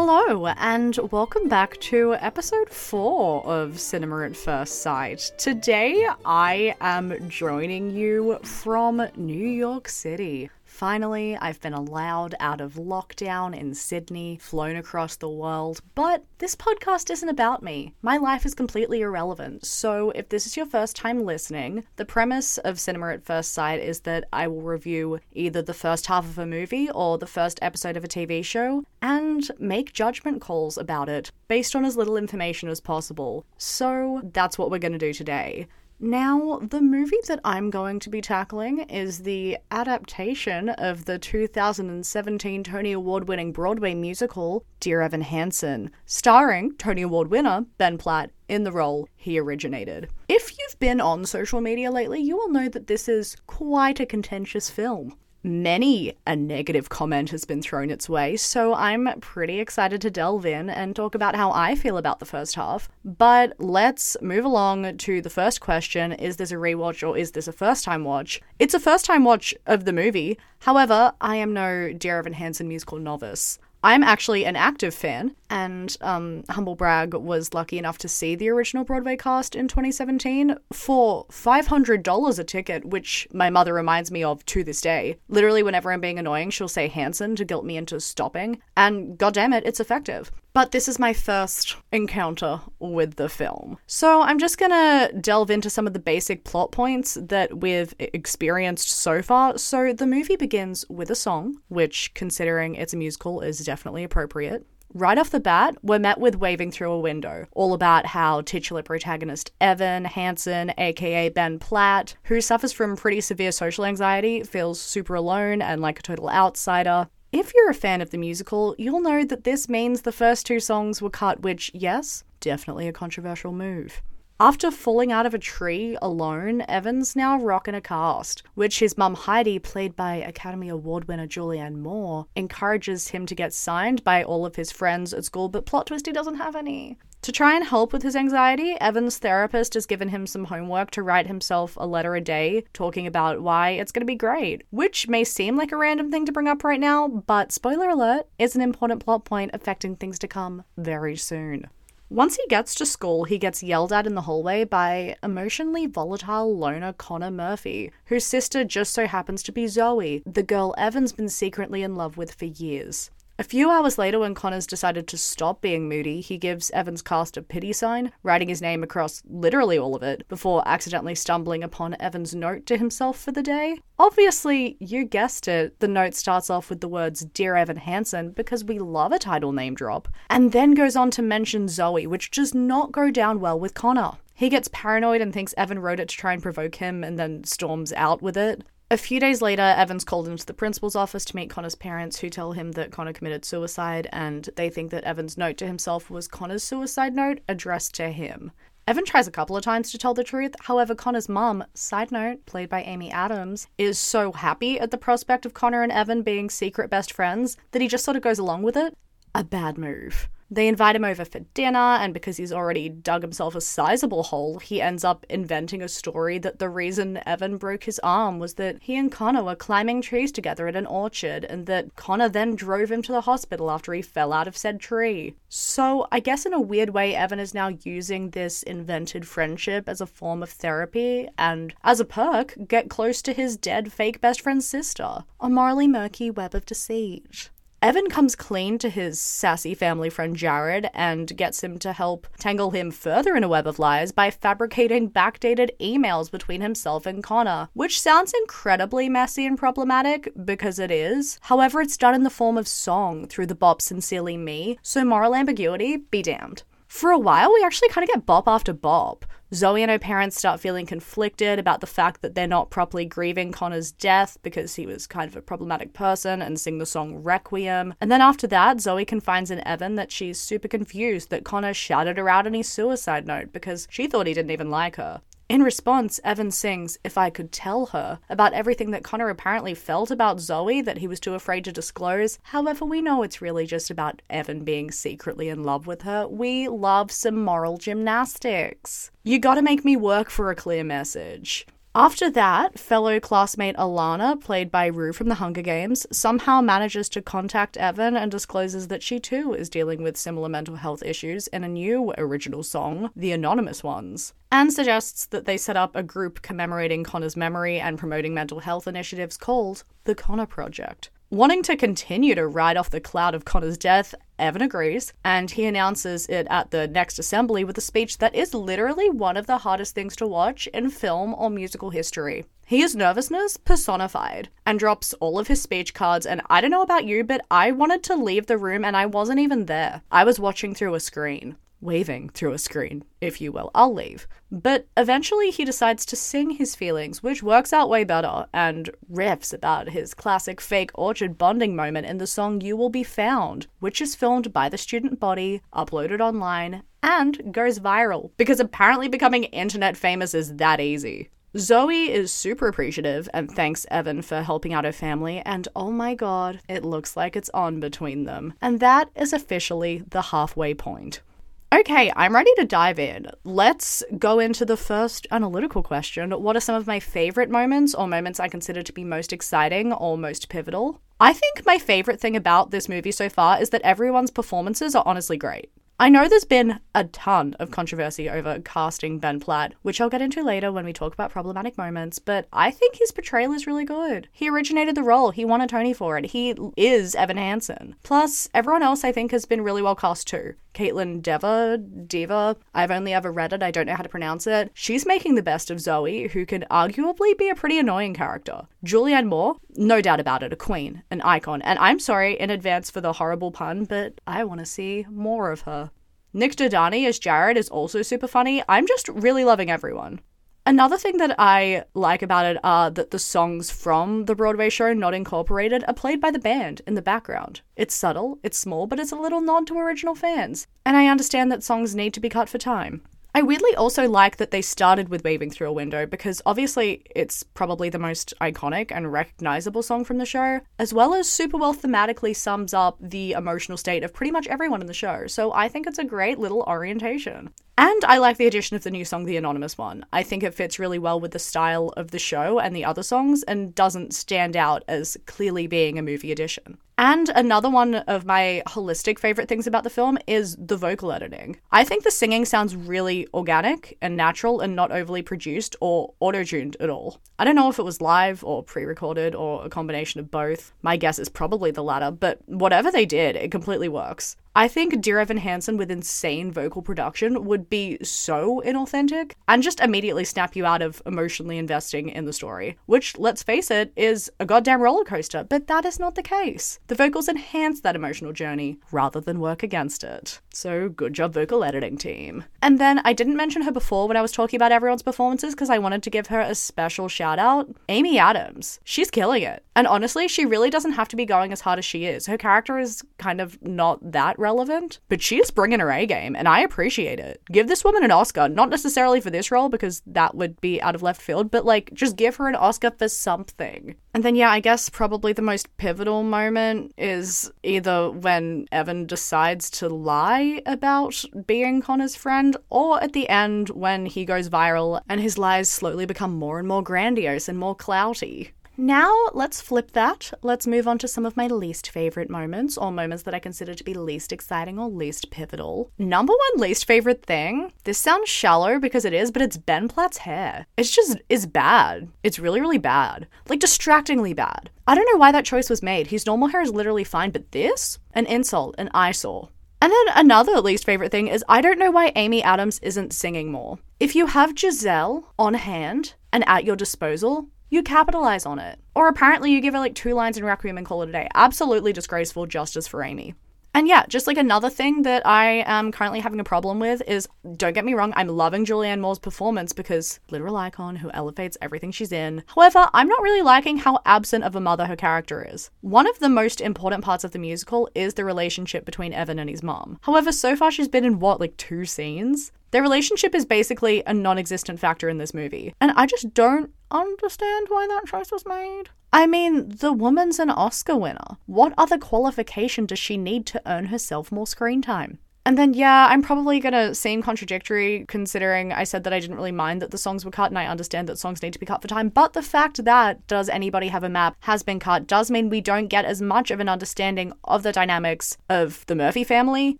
Hello, and welcome back to episode four of Cinema at First Sight. Today, I am joining you from New York City. Finally, I've been allowed out of lockdown in Sydney, flown across the world, but this podcast isn't about me. My life is completely irrelevant. So, if this is your first time listening, the premise of Cinema at First Sight is that I will review either the first half of a movie or the first episode of a TV show and make judgment calls about it based on as little information as possible. So, that's what we're going to do today. Now, the movie that I'm going to be tackling is the adaptation of the 2017 Tony Award winning Broadway musical Dear Evan Hansen, starring Tony Award winner Ben Platt in the role he originated. If you've been on social media lately, you will know that this is quite a contentious film many a negative comment has been thrown its way, so I'm pretty excited to delve in and talk about how I feel about the first half. But let's move along to the first question Is this a rewatch or is this a first time watch? It's a first time watch of the movie. However, I am no Dear Evan Hansen musical novice. I'm actually an active fan, and um, Humble Brag was lucky enough to see the original Broadway cast in 2017 for $500 a ticket, which my mother reminds me of to this day. Literally, whenever I'm being annoying, she'll say Hansen to guilt me into stopping, and goddammit, it's effective. But this is my first encounter with the film. So I'm just gonna delve into some of the basic plot points that we've experienced so far. So the movie begins with a song, which, considering it's a musical, is definitely appropriate. Right off the bat, we're met with Waving Through a Window, all about how titular protagonist Evan Hansen, aka Ben Platt, who suffers from pretty severe social anxiety, feels super alone and like a total outsider. If you're a fan of the musical, you'll know that this means the first two songs were cut, which, yes, definitely a controversial move. After falling out of a tree alone, Evan's now rocking a cast, which his mum Heidi, played by Academy Award winner Julianne Moore, encourages him to get signed by all of his friends at school, but plot twist, he doesn't have any. To try and help with his anxiety, Evan's therapist has given him some homework to write himself a letter a day talking about why it's going to be great, which may seem like a random thing to bring up right now, but spoiler alert, is an important plot point affecting things to come very soon. Once he gets to school, he gets yelled at in the hallway by emotionally volatile loner Connor Murphy, whose sister just so happens to be Zoe, the girl Evan's been secretly in love with for years. A few hours later, when Connors decided to stop being moody, he gives Evan's cast a pity sign, writing his name across literally all of it, before accidentally stumbling upon Evan's note to himself for the day. Obviously, you guessed it, the note starts off with the words Dear Evan Hansen because we love a title name drop, and then goes on to mention Zoe, which does not go down well with Connor. He gets paranoid and thinks Evan wrote it to try and provoke him and then storms out with it. A few days later, Evans called into the principal's office to meet Connor's parents, who tell him that Connor committed suicide, and they think that Evan's note to himself was Connor's suicide note addressed to him. Evan tries a couple of times to tell the truth. However, Connor's mum, side note, played by Amy Adams, is so happy at the prospect of Connor and Evan being secret best friends that he just sort of goes along with it. A bad move. They invite him over for dinner, and because he's already dug himself a sizable hole, he ends up inventing a story that the reason Evan broke his arm was that he and Connor were climbing trees together at an orchard, and that Connor then drove him to the hospital after he fell out of said tree. So, I guess in a weird way, Evan is now using this invented friendship as a form of therapy, and as a perk, get close to his dead fake best friend's sister. A morally murky web of deceit. Evan comes clean to his sassy family friend Jared and gets him to help tangle him further in a web of lies by fabricating backdated emails between himself and Connor, which sounds incredibly messy and problematic because it is. However, it's done in the form of song through the bop Sincerely Me, so moral ambiguity be damned. For a while, we actually kind of get bop after bop. Zoe and her parents start feeling conflicted about the fact that they're not properly grieving Connor's death because he was kind of a problematic person and sing the song Requiem. And then after that, Zoe confides in Evan that she's super confused that Connor shouted her out in his suicide note because she thought he didn't even like her. In response, Evan sings If I Could Tell Her about everything that Connor apparently felt about Zoe that he was too afraid to disclose. However, we know it's really just about Evan being secretly in love with her. We love some moral gymnastics. You gotta make me work for a clear message. After that, fellow classmate Alana, played by Rue from the Hunger Games, somehow manages to contact Evan and discloses that she too is dealing with similar mental health issues in a new original song, The Anonymous Ones, and suggests that they set up a group commemorating Connor's memory and promoting mental health initiatives called the Connor Project. Wanting to continue to ride off the cloud of Connor's death, Evan agrees, and he announces it at the next assembly with a speech that is literally one of the hardest things to watch in film or musical history. He is nervousness personified and drops all of his speech cards. And I don't know about you, but I wanted to leave the room and I wasn't even there. I was watching through a screen waving through a screen, if you will. I'll leave. But eventually he decides to sing his feelings, which works out way better, and riffs about his classic fake orchard bonding moment in the song You Will Be Found, which is filmed by the student body, uploaded online, and goes viral, because apparently becoming internet famous is that easy. Zoe is super appreciative and thanks Evan for helping out her family, and oh my god, it looks like it's on between them. And that is officially the halfway point. Okay, I'm ready to dive in. Let's go into the first analytical question. What are some of my favorite moments or moments I consider to be most exciting or most pivotal? I think my favorite thing about this movie so far is that everyone's performances are honestly great. I know there's been a ton of controversy over casting Ben Platt, which I'll get into later when we talk about problematic moments, but I think his portrayal is really good. He originated the role, he won a Tony for it, he is Evan Hansen. Plus, everyone else I think has been really well cast too. Kaitlyn Dever, Diva, I've only ever read it, I don't know how to pronounce it. She's making the best of Zoe, who can arguably be a pretty annoying character. Julianne Moore, no doubt about it, a queen, an icon, and I'm sorry in advance for the horrible pun, but I want to see more of her. Nik Dodani as Jared is also super funny. I'm just really loving everyone. Another thing that I like about it are that the songs from the Broadway show Not Incorporated are played by the band in the background. It's subtle, it's small, but it's a little nod to original fans. And I understand that songs need to be cut for time. I weirdly also like that they started with Waving Through a Window because obviously it's probably the most iconic and recognizable song from the show, as well as super well thematically sums up the emotional state of pretty much everyone in the show. So I think it's a great little orientation. And I like the addition of the new song, The Anonymous One. I think it fits really well with the style of the show and the other songs and doesn't stand out as clearly being a movie addition. And another one of my holistic favorite things about the film is the vocal editing. I think the singing sounds really organic and natural and not overly produced or auto tuned at all. I don't know if it was live or pre recorded or a combination of both. My guess is probably the latter, but whatever they did, it completely works. I think Dear Evan Hansen with insane vocal production would be so inauthentic and just immediately snap you out of emotionally investing in the story, which, let's face it, is a goddamn roller coaster, but that is not the case. The vocals enhance that emotional journey rather than work against it. So, good job, vocal editing team. And then I didn't mention her before when I was talking about everyone's performances because I wanted to give her a special shout out. Amy Adams. She's killing it. And honestly, she really doesn't have to be going as hard as she is. Her character is kind of not that relevant, but she is bringing her A game, and I appreciate it. Give this woman an Oscar, not necessarily for this role because that would be out of left field, but like just give her an Oscar for something. And then, yeah, I guess probably the most pivotal moment is either when Evan decides to lie about being Connor's friend, or at the end when he goes viral and his lies slowly become more and more grandiose and more clouty. Now, let's flip that. Let's move on to some of my least favorite moments, or moments that I consider to be least exciting or least pivotal. Number one least favorite thing this sounds shallow because it is, but it's Ben Platt's hair. It's just, is bad. It's really, really bad. Like, distractingly bad. I don't know why that choice was made. His normal hair is literally fine, but this? An insult, an eyesore. And then another least favorite thing is I don't know why Amy Adams isn't singing more. If you have Giselle on hand and at your disposal, you capitalize on it. Or apparently you give her like two lines in Requiem and call it a day. Absolutely disgraceful justice for Amy. And yeah, just like another thing that I am currently having a problem with is don't get me wrong, I'm loving Julianne Moore's performance because literal icon who elevates everything she's in. However, I'm not really liking how absent of a mother her character is. One of the most important parts of the musical is the relationship between Evan and his mom. However, so far she's been in what, like two scenes? Their relationship is basically a non existent factor in this movie. And I just don't understand why that choice was made. I mean, the woman's an Oscar winner. What other qualification does she need to earn herself more screen time? And then, yeah, I'm probably gonna seem contradictory considering I said that I didn't really mind that the songs were cut and I understand that songs need to be cut for time. But the fact that Does Anybody Have a Map has been cut does mean we don't get as much of an understanding of the dynamics of the Murphy family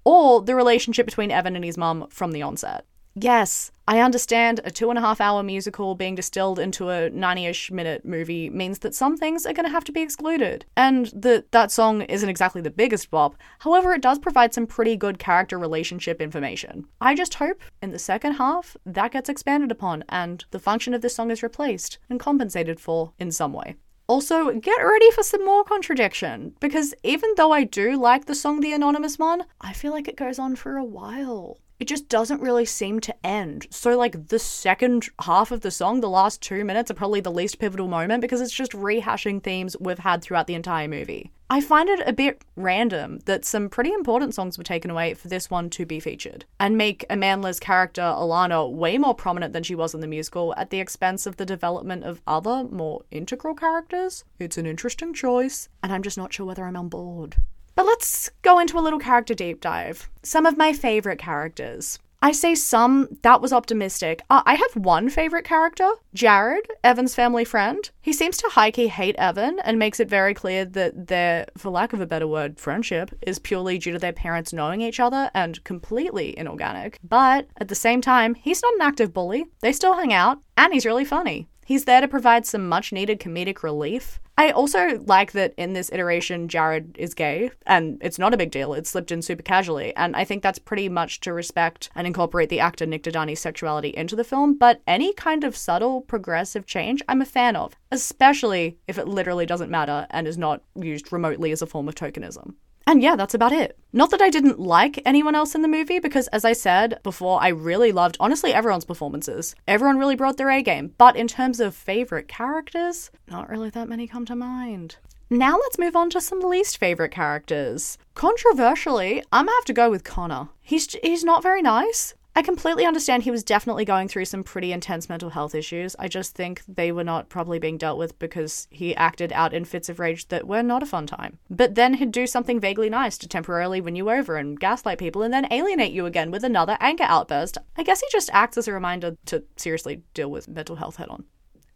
or the relationship between Evan and his mum from the onset. Yes, I understand a two and a half hour musical being distilled into a 90 ish minute movie means that some things are going to have to be excluded, and that that song isn't exactly the biggest bop. However, it does provide some pretty good character relationship information. I just hope in the second half that gets expanded upon and the function of this song is replaced and compensated for in some way. Also, get ready for some more contradiction, because even though I do like the song The Anonymous One, I feel like it goes on for a while it just doesn't really seem to end. So, like, the second half of the song, the last two minutes, are probably the least pivotal moment because it's just rehashing themes we've had throughout the entire movie. I find it a bit random that some pretty important songs were taken away for this one to be featured, and make Amandla's character, Alana, way more prominent than she was in the musical at the expense of the development of other, more integral characters. It's an interesting choice, and I'm just not sure whether I'm on board. But let's go into a little character deep dive. Some of my favorite characters. I say some, that was optimistic. Uh, I have one favorite character, Jared, Evan's family friend. He seems to high key hate Evan and makes it very clear that their, for lack of a better word, friendship is purely due to their parents knowing each other and completely inorganic. But at the same time, he's not an active bully. They still hang out, and he's really funny. He's there to provide some much needed comedic relief. I also like that in this iteration, Jared is gay, and it's not a big deal. It's slipped in super casually, and I think that's pretty much to respect and incorporate the actor Nik Dodani's sexuality into the film. But any kind of subtle, progressive change, I'm a fan of, especially if it literally doesn't matter and is not used remotely as a form of tokenism. And yeah, that's about it. Not that I didn't like anyone else in the movie, because as I said before, I really loved, honestly, everyone's performances. Everyone really brought their A game. But in terms of favourite characters, not really that many come to mind. Now let's move on to some least favorite characters. Controversially, I'm gonna have to go with Connor. He's he's not very nice. I completely understand he was definitely going through some pretty intense mental health issues. I just think they were not probably being dealt with because he acted out in fits of rage that were not a fun time. But then he'd do something vaguely nice to temporarily win you over and gaslight people and then alienate you again with another anger outburst. I guess he just acts as a reminder to seriously deal with mental health head on.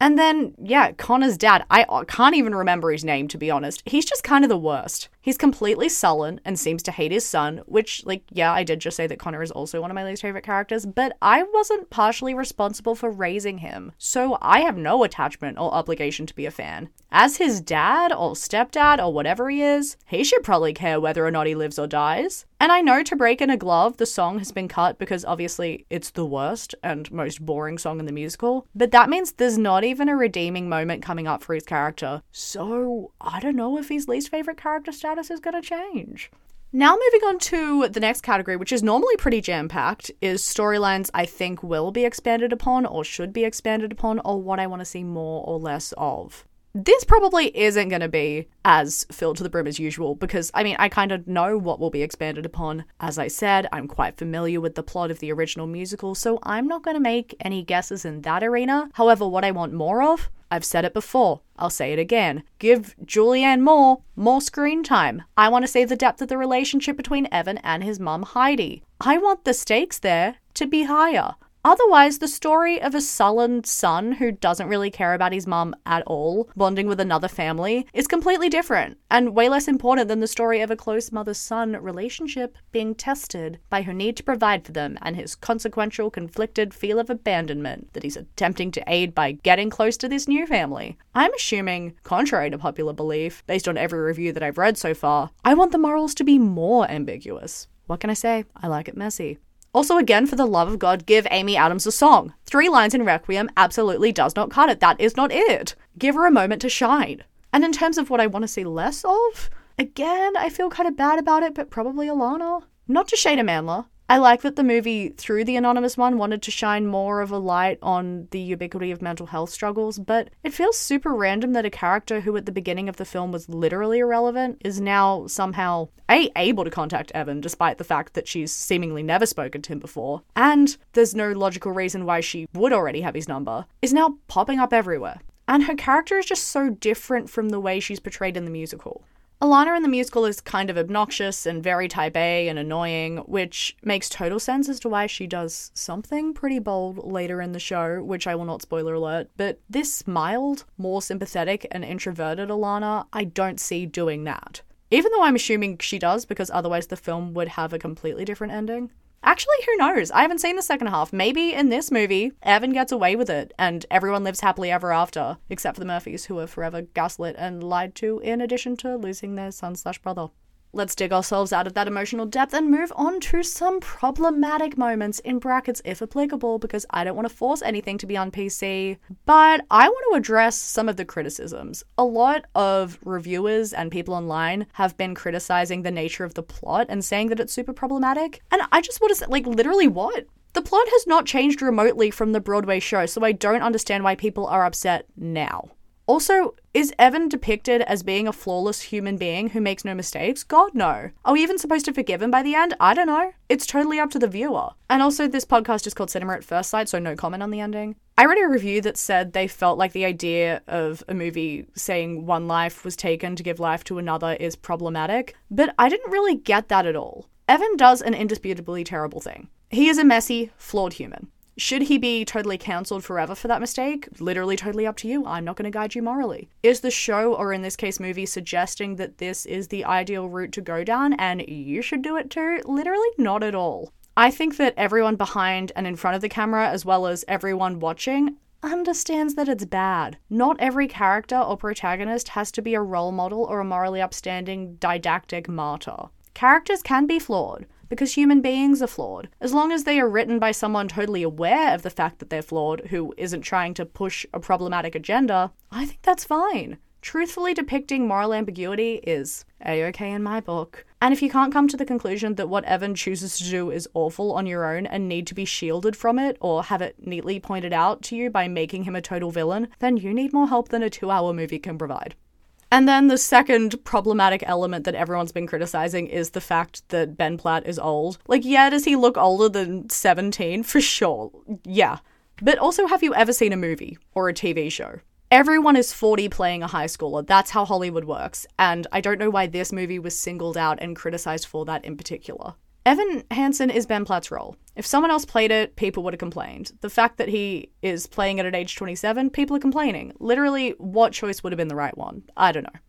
And then, yeah, Connor's dad, I can't even remember his name to be honest. He's just kind of the worst. He's completely sullen and seems to hate his son, which, like, yeah, I did just say that Connor is also one of my least favorite characters, but I wasn't partially responsible for raising him, so I have no attachment or obligation to be a fan. As his dad or stepdad or whatever he is, he should probably care whether or not he lives or dies. And I know To Break in a Glove, the song has been cut because obviously it's the worst and most boring song in the musical, but that means there's not even a redeeming moment coming up for his character. So I don't know if his least favorite character status is going to change. Now, moving on to the next category, which is normally pretty jam packed, is storylines I think will be expanded upon or should be expanded upon, or what I want to see more or less of this probably isn't going to be as filled to the brim as usual because I mean, I kind of know what will be expanded upon. As I said, I'm quite familiar with the plot of the original musical, so I'm not going to make any guesses in that arena. However, what I want more of, I've said it before, I'll say it again. Give Julianne Moore more screen time. I want to see the depth of the relationship between Evan and his mum Heidi. I want the stakes there to be higher. Otherwise, the story of a sullen son who doesn't really care about his mum at all, bonding with another family, is completely different and way less important than the story of a close mother son relationship being tested by her need to provide for them and his consequential, conflicted feel of abandonment that he's attempting to aid by getting close to this new family. I'm assuming, contrary to popular belief, based on every review that I've read so far, I want the morals to be more ambiguous. What can I say? I like it messy. Also, again, for the love of God, give Amy Adams a song. Three lines in Requiem absolutely does not cut it. That is not it. Give her a moment to shine. And in terms of what I want to see less of, again, I feel kind of bad about it, but probably Alana. Not to shade Amandla, I like that the movie, through the anonymous one, wanted to shine more of a light on the ubiquity of mental health struggles, but it feels super random that a character who at the beginning of the film was literally irrelevant is now somehow A, able to contact Evan despite the fact that she's seemingly never spoken to him before, and there's no logical reason why she would already have his number, is now popping up everywhere. And her character is just so different from the way she's portrayed in the musical. Alana in the musical is kind of obnoxious and very type A and annoying, which makes total sense as to why she does something pretty bold later in the show, which I will not spoiler alert. But this mild, more sympathetic, and introverted Alana, I don't see doing that. Even though I'm assuming she does, because otherwise the film would have a completely different ending. Actually, who knows? I haven't seen the second half. Maybe in this movie, Evan gets away with it and everyone lives happily ever after, except for the Murphys, who are forever gaslit and lied to, in addition to losing their son slash brother. Let's dig ourselves out of that emotional depth and move on to some problematic moments in brackets if applicable because I don't want to force anything to be on PC, but I want to address some of the criticisms. A lot of reviewers and people online have been criticizing the nature of the plot and saying that it's super problematic. And I just want to say like literally what? The plot has not changed remotely from the Broadway show, so I don't understand why people are upset now. Also, is Evan depicted as being a flawless human being who makes no mistakes? God, no. Are we even supposed to forgive him by the end? I don't know. It's totally up to the viewer. And also, this podcast is called Cinema at First Sight, so no comment on the ending. I read a review that said they felt like the idea of a movie saying one life was taken to give life to another is problematic, but I didn't really get that at all. Evan does an indisputably terrible thing. He is a messy, flawed human. Should he be totally cancelled forever for that mistake? Literally totally up to you. I'm not going to guide you morally. Is the show, or in this case, movie, suggesting that this is the ideal route to go down and you should do it too? Literally not at all. I think that everyone behind and in front of the camera, as well as everyone watching, understands that it's bad. Not every character or protagonist has to be a role model or a morally upstanding didactic martyr. Characters can be flawed because human beings are flawed. As long as they are written by someone totally aware of the fact that they're flawed, who isn't trying to push a problematic agenda, I think that's fine. Truthfully depicting moral ambiguity is a okay in my book. And if you can't come to the conclusion that what Evan chooses to do is awful on your own and need to be shielded from it or have it neatly pointed out to you by making him a total villain, then you need more help than a two hour movie can provide. And then the second problematic element that everyone's been criticizing is the fact that Ben Platt is old. Like, yeah, does he look older than 17? For sure. Yeah. But also, have you ever seen a movie or a TV show? Everyone is 40 playing a high schooler. That's how Hollywood works. And I don't know why this movie was singled out and criticized for that in particular. Evan Hansen is Ben Platt's role. If someone else played it, people would have complained. The fact that he is playing it at age 27, people are complaining. Literally, what choice would have been the right one? I don't know.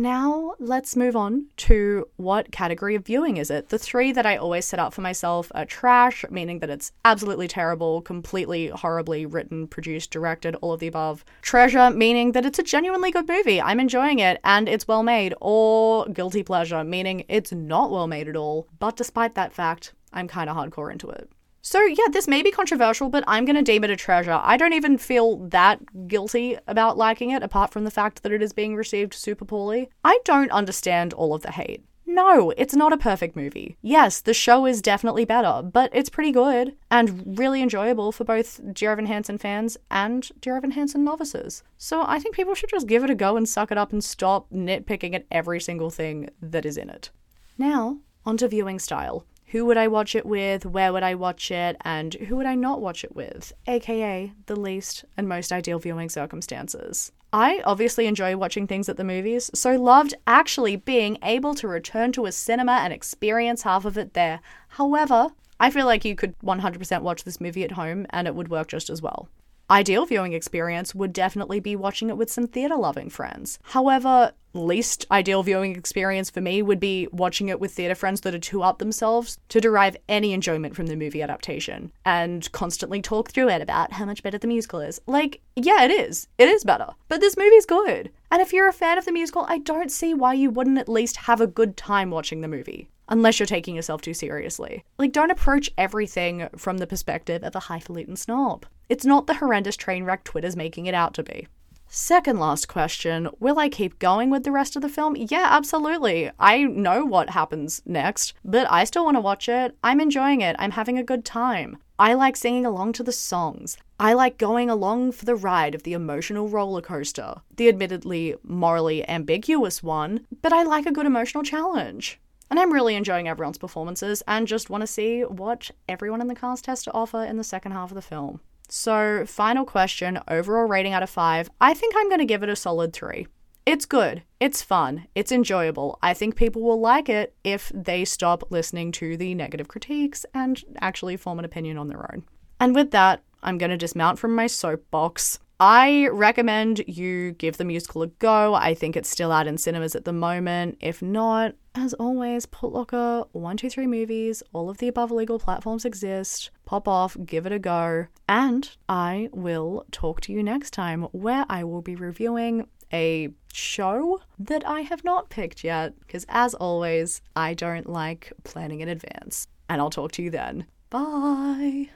Now, let's move on to what category of viewing is it? The three that I always set out for myself are trash, meaning that it's absolutely terrible, completely horribly written, produced, directed, all of the above. Treasure, meaning that it's a genuinely good movie, I'm enjoying it, and it's well made. Or guilty pleasure, meaning it's not well made at all, but despite that fact, I'm kind of hardcore into it. So, yeah, this may be controversial, but I'm going to deem it a treasure. I don't even feel that guilty about liking it, apart from the fact that it is being received super poorly. I don't understand all of the hate. No, it's not a perfect movie. Yes, the show is definitely better, but it's pretty good and really enjoyable for both Dear Evan Hansen fans and Dear Evan Hansen novices. So I think people should just give it a go and suck it up and stop nitpicking at every single thing that is in it. Now, onto viewing style who would I watch it with, where would I watch it, and who would I not watch it with, aka the least and most ideal viewing circumstances. I obviously enjoy watching things at the movies, so loved actually being able to return to a cinema and experience half of it there. However, I feel like you could 100% watch this movie at home and it would work just as well ideal viewing experience would definitely be watching it with some theatre loving friends. However, least ideal viewing experience for me would be watching it with theatre friends that are too up themselves to derive any enjoyment from the movie adaptation and constantly talk through it about how much better the musical is. Like, yeah, it is. It is better. But this movie's good. And if you're a fan of the musical, I don't see why you wouldn't at least have a good time watching the movie unless you're taking yourself too seriously. Like, don't approach everything from the perspective of a highfalutin snob. It's not the horrendous train wreck Twitter's making it out to be. Second last question Will I keep going with the rest of the film? Yeah, absolutely. I know what happens next, but I still want to watch it. I'm enjoying it. I'm having a good time. I like singing along to the songs. I like going along for the ride of the emotional roller coaster, the admittedly morally ambiguous one, but I like a good emotional challenge. And I'm really enjoying everyone's performances and just want to see what everyone in the cast has to offer in the second half of the film. So, final question overall rating out of five, I think I'm going to give it a solid three. It's good. It's fun. It's enjoyable. I think people will like it if they stop listening to the negative critiques and actually form an opinion on their own. And with that, I'm going to dismount from my soapbox. I recommend you give the musical a go. I think it's still out in cinemas at the moment. If not, as always, Putlocker, 123 movies, all of the above legal platforms exist. Pop off, give it a go. And I will talk to you next time where I will be reviewing a show that I have not picked yet. Because as always, I don't like planning in advance. And I'll talk to you then. Bye.